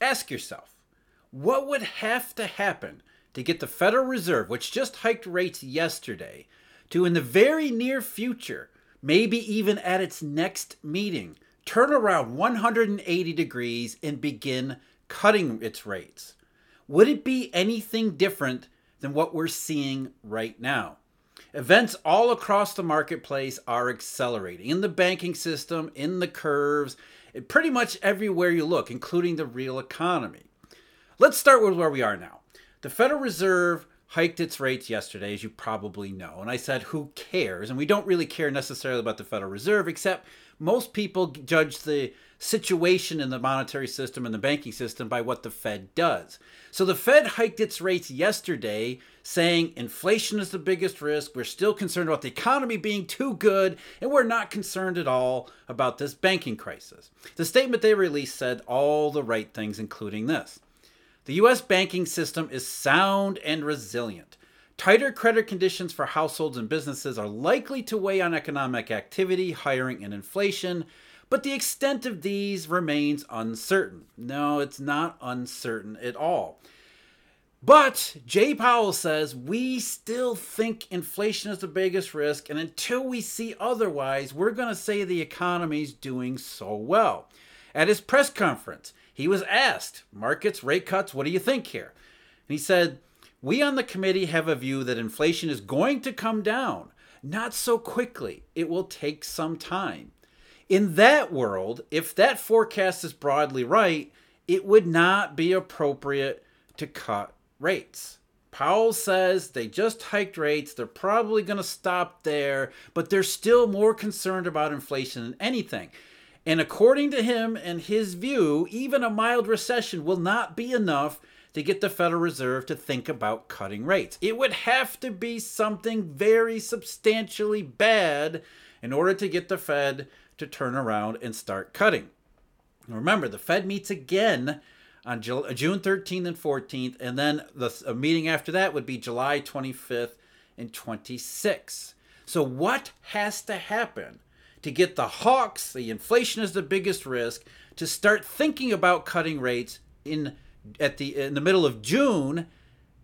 Ask yourself, what would have to happen to get the Federal Reserve, which just hiked rates yesterday, to in the very near future, maybe even at its next meeting, turn around 180 degrees and begin cutting its rates? Would it be anything different than what we're seeing right now? Events all across the marketplace are accelerating in the banking system, in the curves, pretty much everywhere you look, including the real economy. Let's start with where we are now. The Federal Reserve hiked its rates yesterday, as you probably know. And I said, who cares? And we don't really care necessarily about the Federal Reserve, except most people judge the situation in the monetary system and the banking system by what the Fed does. So the Fed hiked its rates yesterday, saying inflation is the biggest risk. We're still concerned about the economy being too good, and we're not concerned at all about this banking crisis. The statement they released said all the right things, including this The U.S. banking system is sound and resilient. Tighter credit conditions for households and businesses are likely to weigh on economic activity, hiring, and inflation but the extent of these remains uncertain. No, it's not uncertain at all. But Jay Powell says we still think inflation is the biggest risk, and until we see otherwise, we're going to say the economy's doing so well. At his press conference, he was asked, Markets, rate cuts, what do you think here? And he said, We on the committee have a view that inflation is going to come down. Not so quickly, it will take some time. In that world, if that forecast is broadly right, it would not be appropriate to cut rates. Powell says they just hiked rates. They're probably going to stop there, but they're still more concerned about inflation than anything. And according to him and his view, even a mild recession will not be enough to get the Federal Reserve to think about cutting rates. It would have to be something very substantially bad in order to get the Fed to turn around and start cutting. Remember, the Fed meets again on uh, June 13th and 14th, and then the meeting after that would be July 25th and 26th. So, what has to happen to get the hawks, the inflation is the biggest risk, to start thinking about cutting rates in at the in the middle of June,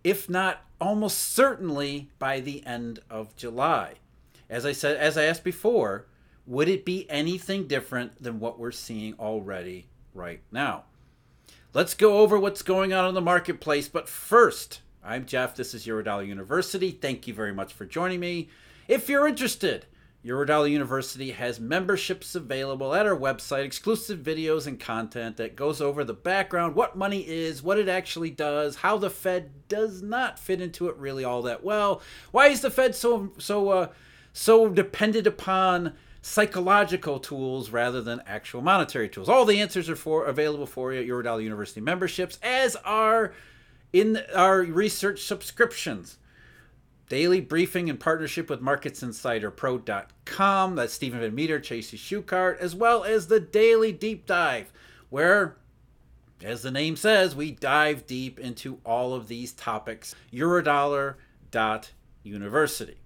if not almost certainly by the end of July? As I said, as I asked before, would it be anything different than what we're seeing already right now? Let's go over what's going on in the marketplace. But first, I'm Jeff. This is Eurodollar University. Thank you very much for joining me. If you're interested, Eurodollar University has memberships available at our website, exclusive videos and content that goes over the background, what money is, what it actually does, how the Fed does not fit into it really all that well. Why is the Fed so so uh, so dependent upon psychological tools rather than actual monetary tools. All the answers are for available for you at Eurodollar University memberships, as are in our research subscriptions. Daily briefing in partnership with MarketsInsiderPro.com. That's Steven Van Metre, Chasey Shuchart, as well as the daily deep dive, where, as the name says, we dive deep into all of these topics. Eurodollar.university.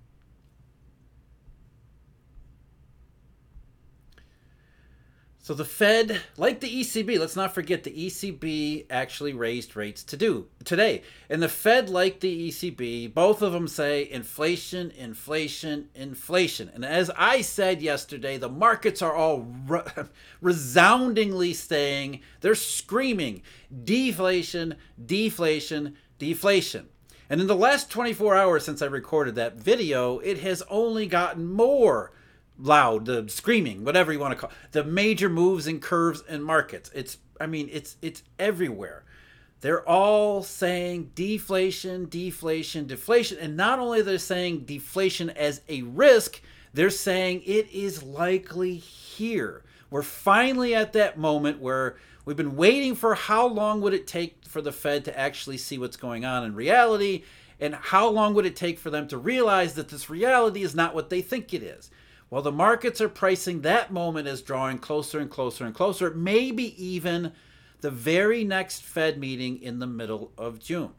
So the Fed, like the ECB, let's not forget the ECB actually raised rates to do today. And the Fed, like the ECB, both of them say inflation, inflation, inflation. And as I said yesterday, the markets are all re- resoundingly saying, they're screaming deflation, deflation, deflation. And in the last 24 hours since I recorded that video, it has only gotten more loud, the screaming, whatever you want to call it, the major moves and curves and markets. It's I mean it's it's everywhere. They're all saying deflation, deflation, deflation, and not only they're saying deflation as a risk, they're saying it is likely here. We're finally at that moment where we've been waiting for how long would it take for the Fed to actually see what's going on in reality and how long would it take for them to realize that this reality is not what they think it is. Well, the markets are pricing that moment as drawing closer and closer and closer, maybe even the very next Fed meeting in the middle of June.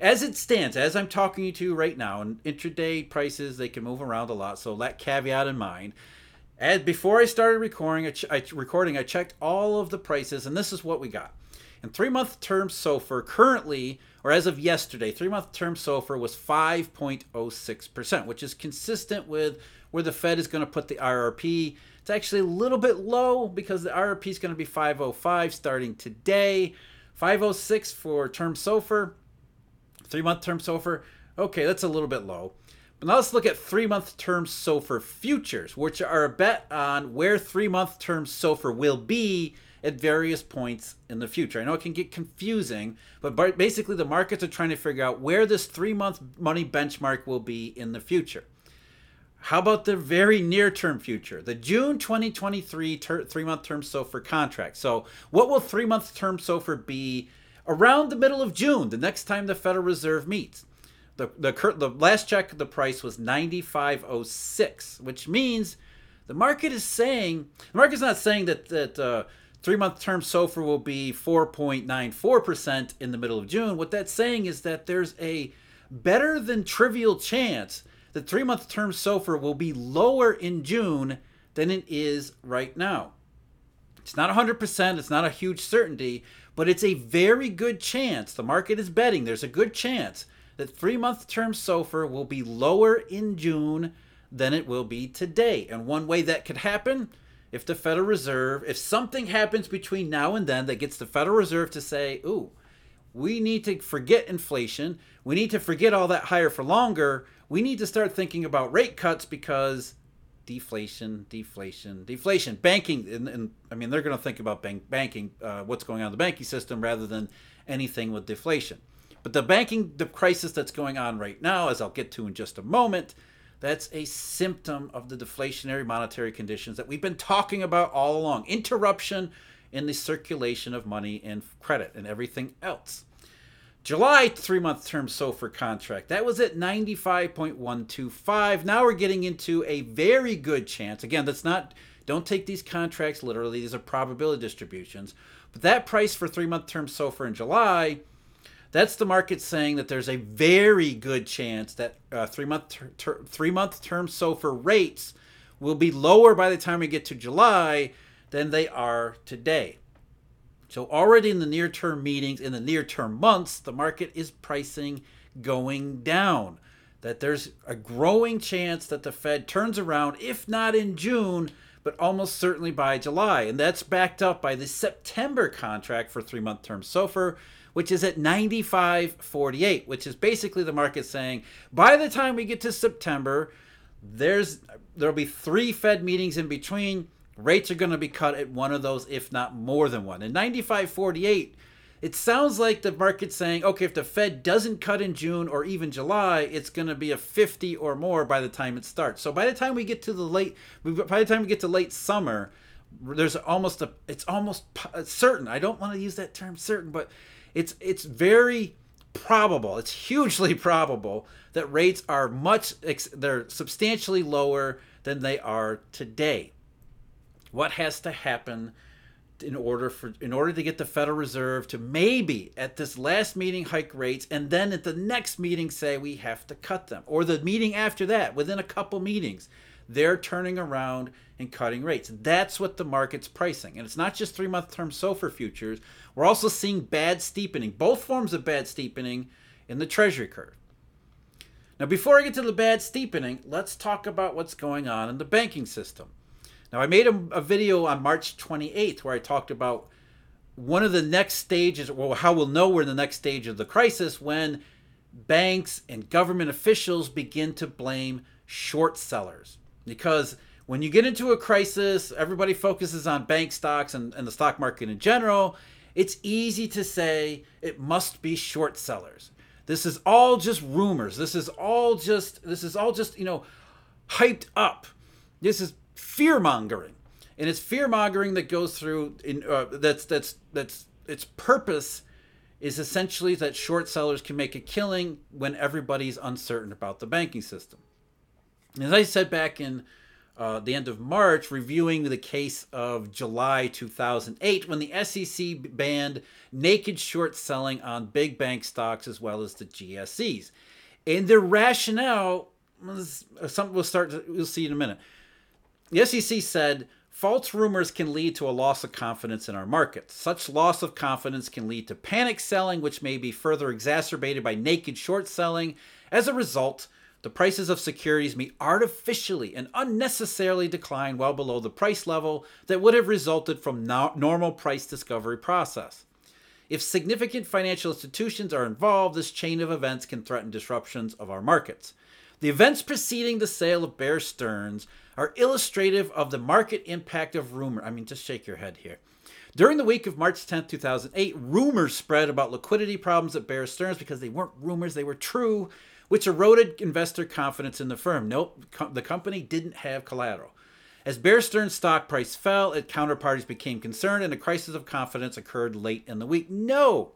As it stands, as I'm talking to you right now, and intraday prices they can move around a lot, so that caveat in mind. Before I started recording, I recording, I checked all of the prices, and this is what we got. And three month term SOFR currently, or as of yesterday, three month term SOFR was 5.06%, which is consistent with where the Fed is going to put the IRP. It's actually a little bit low because the IRP is going to be 505 starting today. 506 for term SOFR, three month term SOFR. Okay, that's a little bit low. But now let's look at three month term SOFR futures, which are a bet on where three month term SOFR will be at various points in the future. I know it can get confusing, but basically the markets are trying to figure out where this three month money benchmark will be in the future. How about the very near term future? The June 2023 ter- three month term SOFR contract. So, what will three month term SOFR be around the middle of June, the next time the Federal Reserve meets? The, the, the last check, the price was 95.06, which means the market is saying, the market's not saying that, that uh, three month term SOFR will be 4.94% in the middle of June. What that's saying is that there's a better than trivial chance the three month term SOFR will be lower in June than it is right now. It's not 100%, it's not a huge certainty, but it's a very good chance. The market is betting there's a good chance that three month term SOFR will be lower in June than it will be today. And one way that could happen if the Federal Reserve, if something happens between now and then that gets the Federal Reserve to say, ooh, we need to forget inflation, we need to forget all that higher for longer, we need to start thinking about rate cuts because deflation, deflation, deflation. Banking, and, and I mean, they're going to think about bank, banking, uh, what's going on in the banking system rather than anything with deflation. But the banking the crisis that's going on right now, as I'll get to in just a moment, that's a symptom of the deflationary monetary conditions that we've been talking about all along. Interruption in the circulation of money and credit and everything else. July three month term SOFR contract. That was at 95.125. Now we're getting into a very good chance. Again, that's not, don't take these contracts literally, these are probability distributions. But that price for three month term SOFR in July, that's the market saying that there's a very good chance that uh, three month ter- ter- three month term SOFR rates will be lower by the time we get to July than they are today. So, already in the near term meetings, in the near term months, the market is pricing going down. That there's a growing chance that the Fed turns around, if not in June, but almost certainly by July. And that's backed up by the September contract for three month term SOFR, which is at 95.48, which is basically the market saying by the time we get to September, there's there'll be three Fed meetings in between Rates are going to be cut at one of those, if not more than one. In 95.48, it sounds like the market's saying, okay, if the Fed doesn't cut in June or even July, it's going to be a 50 or more by the time it starts. So by the time we get to the late, by the time we get to late summer, there's almost a, it's almost uh, certain. I don't want to use that term certain, but it's it's very probable. It's hugely probable that rates are much, they're substantially lower than they are today what has to happen in order for in order to get the Federal Reserve to maybe at this last meeting hike rates and then at the next meeting say we have to cut them. Or the meeting after that within a couple meetings they're turning around and cutting rates. That's what the market's pricing. And it's not just 3 month term SOFR futures. We're also seeing bad steepening. Both forms of bad steepening in the treasury curve. Now before I get to the bad steepening let's talk about what's going on in the banking system now, I made a, a video on March 28th where I talked about one of the next stages, well, how we'll know we're in the next stage of the crisis when banks and government officials begin to blame short sellers. Because when you get into a crisis, everybody focuses on bank stocks and, and the stock market in general. It's easy to say it must be short sellers. This is all just rumors. This is all just this is all just, you know, hyped up. This is fear mongering, and it's fear mongering that goes through. In uh, that's that's that's its purpose is essentially that short sellers can make a killing when everybody's uncertain about the banking system. As I said back in uh, the end of March, reviewing the case of July 2008, when the SEC banned naked short selling on big bank stocks as well as the GSEs. And their rationale, was, something we'll start, to, we'll see in a minute the SEC said False rumors can lead to a loss of confidence in our markets. Such loss of confidence can lead to panic selling, which may be further exacerbated by naked short selling. As a result, the prices of securities may artificially and unnecessarily decline well below the price level that would have resulted from no- normal price discovery process. If significant financial institutions are involved, this chain of events can threaten disruptions of our markets. The events preceding the sale of Bear Stearns are illustrative of the market impact of rumor. I mean, just shake your head here. During the week of March 10, 2008, rumors spread about liquidity problems at Bear Stearns because they weren't rumors, they were true, which eroded investor confidence in the firm. Nope, the company didn't have collateral. As Bear Stearns' stock price fell, its counterparties became concerned and a crisis of confidence occurred late in the week. No,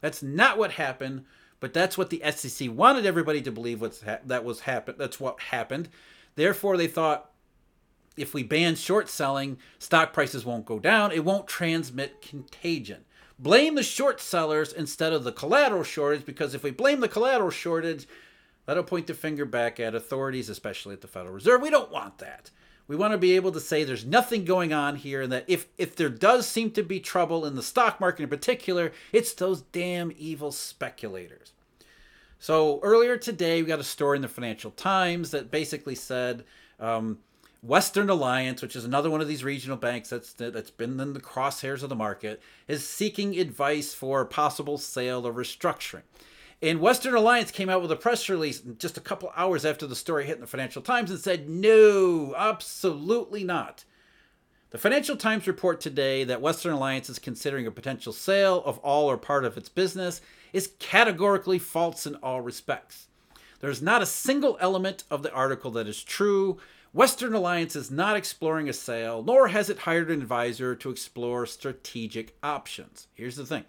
that's not what happened, but that's what the SEC wanted everybody to believe was ha- that was happened. That's what happened. Therefore, they thought if we ban short selling, stock prices won't go down. It won't transmit contagion. Blame the short sellers instead of the collateral shortage because if we blame the collateral shortage, that'll point the finger back at authorities, especially at the Federal Reserve. We don't want that. We want to be able to say there's nothing going on here, and that if, if there does seem to be trouble in the stock market in particular, it's those damn evil speculators. So earlier today, we got a story in the Financial Times that basically said um, Western Alliance, which is another one of these regional banks that's that's been in the crosshairs of the market, is seeking advice for possible sale or restructuring. And Western Alliance came out with a press release just a couple hours after the story hit in the Financial Times and said, "No, absolutely not." The Financial Times report today that Western Alliance is considering a potential sale of all or part of its business is categorically false in all respects. There's not a single element of the article that is true. Western Alliance is not exploring a sale, nor has it hired an advisor to explore strategic options. Here's the thing.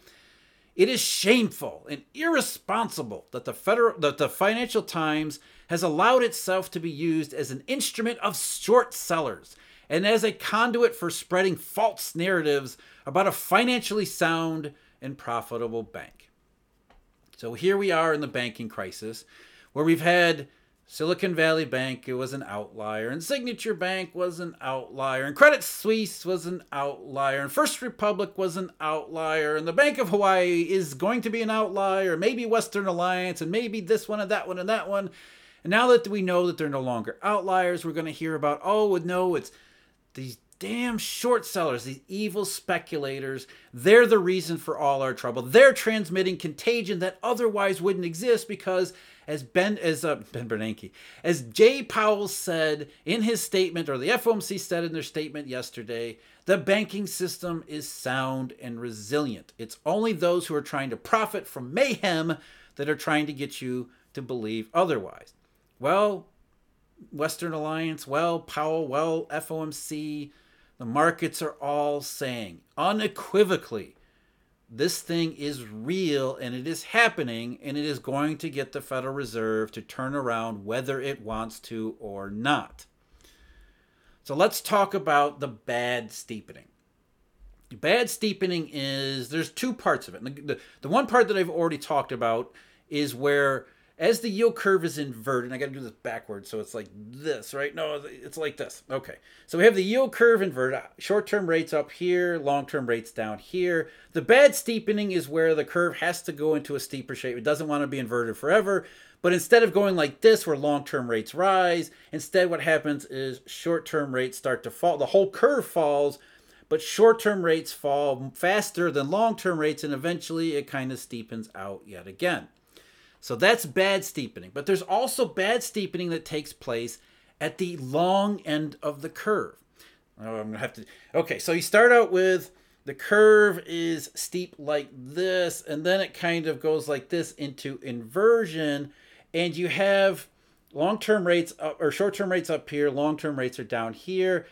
It is shameful and irresponsible that the federal that the Financial Times has allowed itself to be used as an instrument of short sellers and as a conduit for spreading false narratives about a financially sound and profitable bank. So here we are in the banking crisis where we've had Silicon Valley Bank, it was an outlier, and Signature Bank was an outlier, and Credit Suisse was an outlier, and First Republic was an outlier, and the Bank of Hawaii is going to be an outlier, maybe Western Alliance, and maybe this one and that one and that one. And now that we know that they're no longer outliers, we're going to hear about, oh, no, it's these damn short sellers, these evil speculators, they're the reason for all our trouble. They're transmitting contagion that otherwise wouldn't exist because as Ben as uh, Ben Bernanke, as Jay Powell said in his statement or the FOMC said in their statement yesterday, the banking system is sound and resilient. It's only those who are trying to profit from mayhem that are trying to get you to believe otherwise. Well, Western Alliance, well, Powell, well, FOMC, the markets are all saying unequivocally this thing is real and it is happening and it is going to get the Federal Reserve to turn around whether it wants to or not. So let's talk about the bad steepening. Bad steepening is there's two parts of it. The, the, the one part that I've already talked about is where as the yield curve is inverted, I got to do this backwards, so it's like this, right? No, it's like this. Okay, so we have the yield curve inverted. Short-term rates up here, long-term rates down here. The bad steepening is where the curve has to go into a steeper shape. It doesn't want to be inverted forever, but instead of going like this, where long-term rates rise, instead what happens is short-term rates start to fall. The whole curve falls, but short-term rates fall faster than long-term rates, and eventually it kind of steepens out yet again. So that's bad steepening. But there's also bad steepening that takes place at the long end of the curve. Oh, I'm gonna have to. Okay, so you start out with the curve is steep like this, and then it kind of goes like this into inversion, and you have long-term rates up, or short-term rates up here, long-term rates are down here.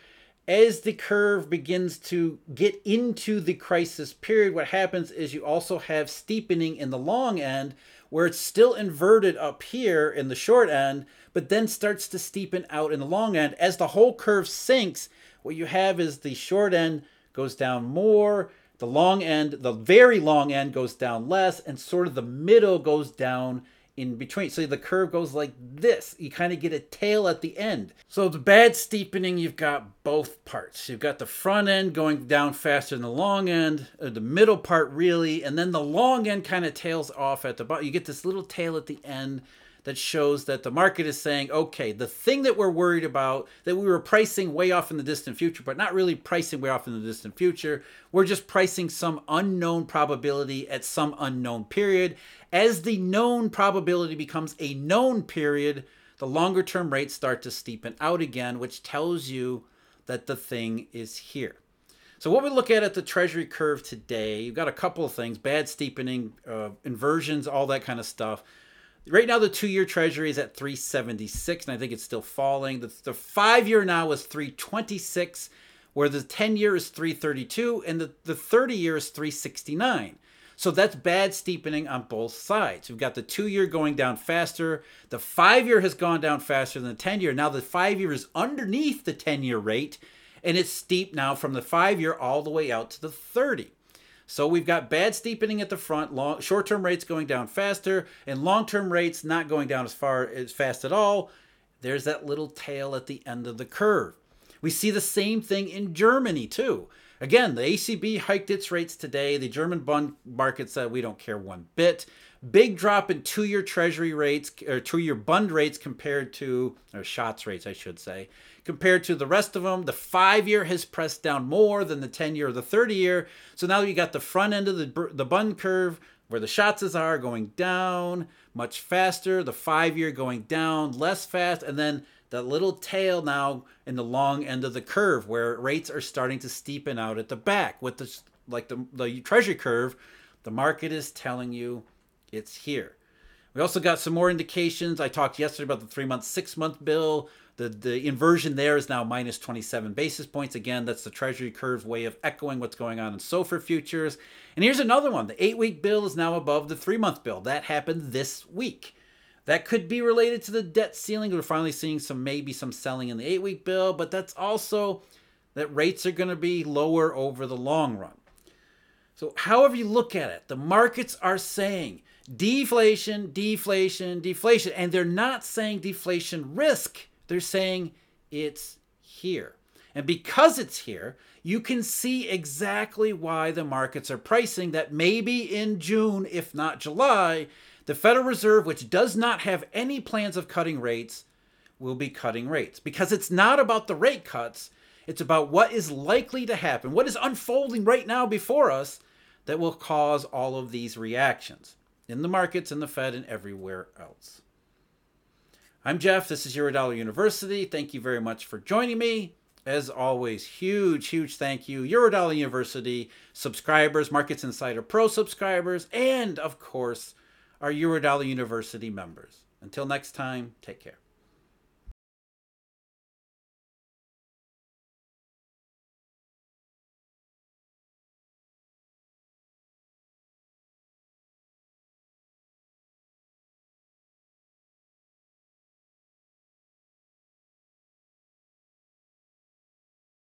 As the curve begins to get into the crisis period, what happens is you also have steepening in the long end, where it's still inverted up here in the short end, but then starts to steepen out in the long end. As the whole curve sinks, what you have is the short end goes down more, the long end, the very long end goes down less, and sort of the middle goes down in between. So the curve goes like this. You kind of get a tail at the end. So the bad steepening, you've got both parts. You've got the front end going down faster than the long end, the middle part really, and then the long end kind of tails off at the bottom. You get this little tail at the end that shows that the market is saying, okay, the thing that we're worried about, that we were pricing way off in the distant future, but not really pricing way off in the distant future, we're just pricing some unknown probability at some unknown period. As the known probability becomes a known period, the longer term rates start to steepen out again, which tells you that the thing is here. So what we look at at the Treasury curve today, you've got a couple of things: bad steepening, uh, inversions, all that kind of stuff. Right now, the two-year Treasury is at 376, and I think it's still falling. The, the five-year now is 326, where the 10-year is 332, and the, the 30-year is 369. So that's bad steepening on both sides. We've got the two-year going down faster. The five-year has gone down faster than the 10-year. Now the five-year is underneath the 10-year rate, and it's steep now from the five-year all the way out to the 30. So we've got bad steepening at the front, long, short-term rates going down faster, and long-term rates not going down as far as fast at all. There's that little tail at the end of the curve. We see the same thing in Germany too. Again, the ECB hiked its rates today. The German bond market said we don't care one bit. Big drop in two-year Treasury rates or two-year bond rates compared to or Schatz rates, I should say, compared to the rest of them. The five-year has pressed down more than the 10-year or the 30-year. So now you got the front end of the the bond curve where the Schatzes are going down much faster. The five-year going down less fast, and then the little tail now in the long end of the curve where rates are starting to steepen out at the back with the like the, the treasury curve the market is telling you it's here. We also got some more indications. I talked yesterday about the three month, six month bill. The, the inversion there is now minus 27 basis points. Again, that's the Treasury curve way of echoing what's going on in SOFR futures. And here's another one. The eight week bill is now above the three month bill. That happened this week. That could be related to the debt ceiling. We're finally seeing some maybe some selling in the eight week bill, but that's also that rates are going to be lower over the long run. So, however you look at it, the markets are saying deflation, deflation, deflation. And they're not saying deflation risk, they're saying it's here. And because it's here, you can see exactly why the markets are pricing that maybe in June, if not July, the Federal Reserve, which does not have any plans of cutting rates, will be cutting rates. Because it's not about the rate cuts, it's about what is likely to happen, what is unfolding right now before us that will cause all of these reactions in the markets, in the Fed, and everywhere else. I'm Jeff. This is Eurodollar University. Thank you very much for joining me. As always, huge, huge thank you. Eurodollar University subscribers, Markets Insider Pro subscribers, and of course, our Eurodollar University members. Until next time, take care.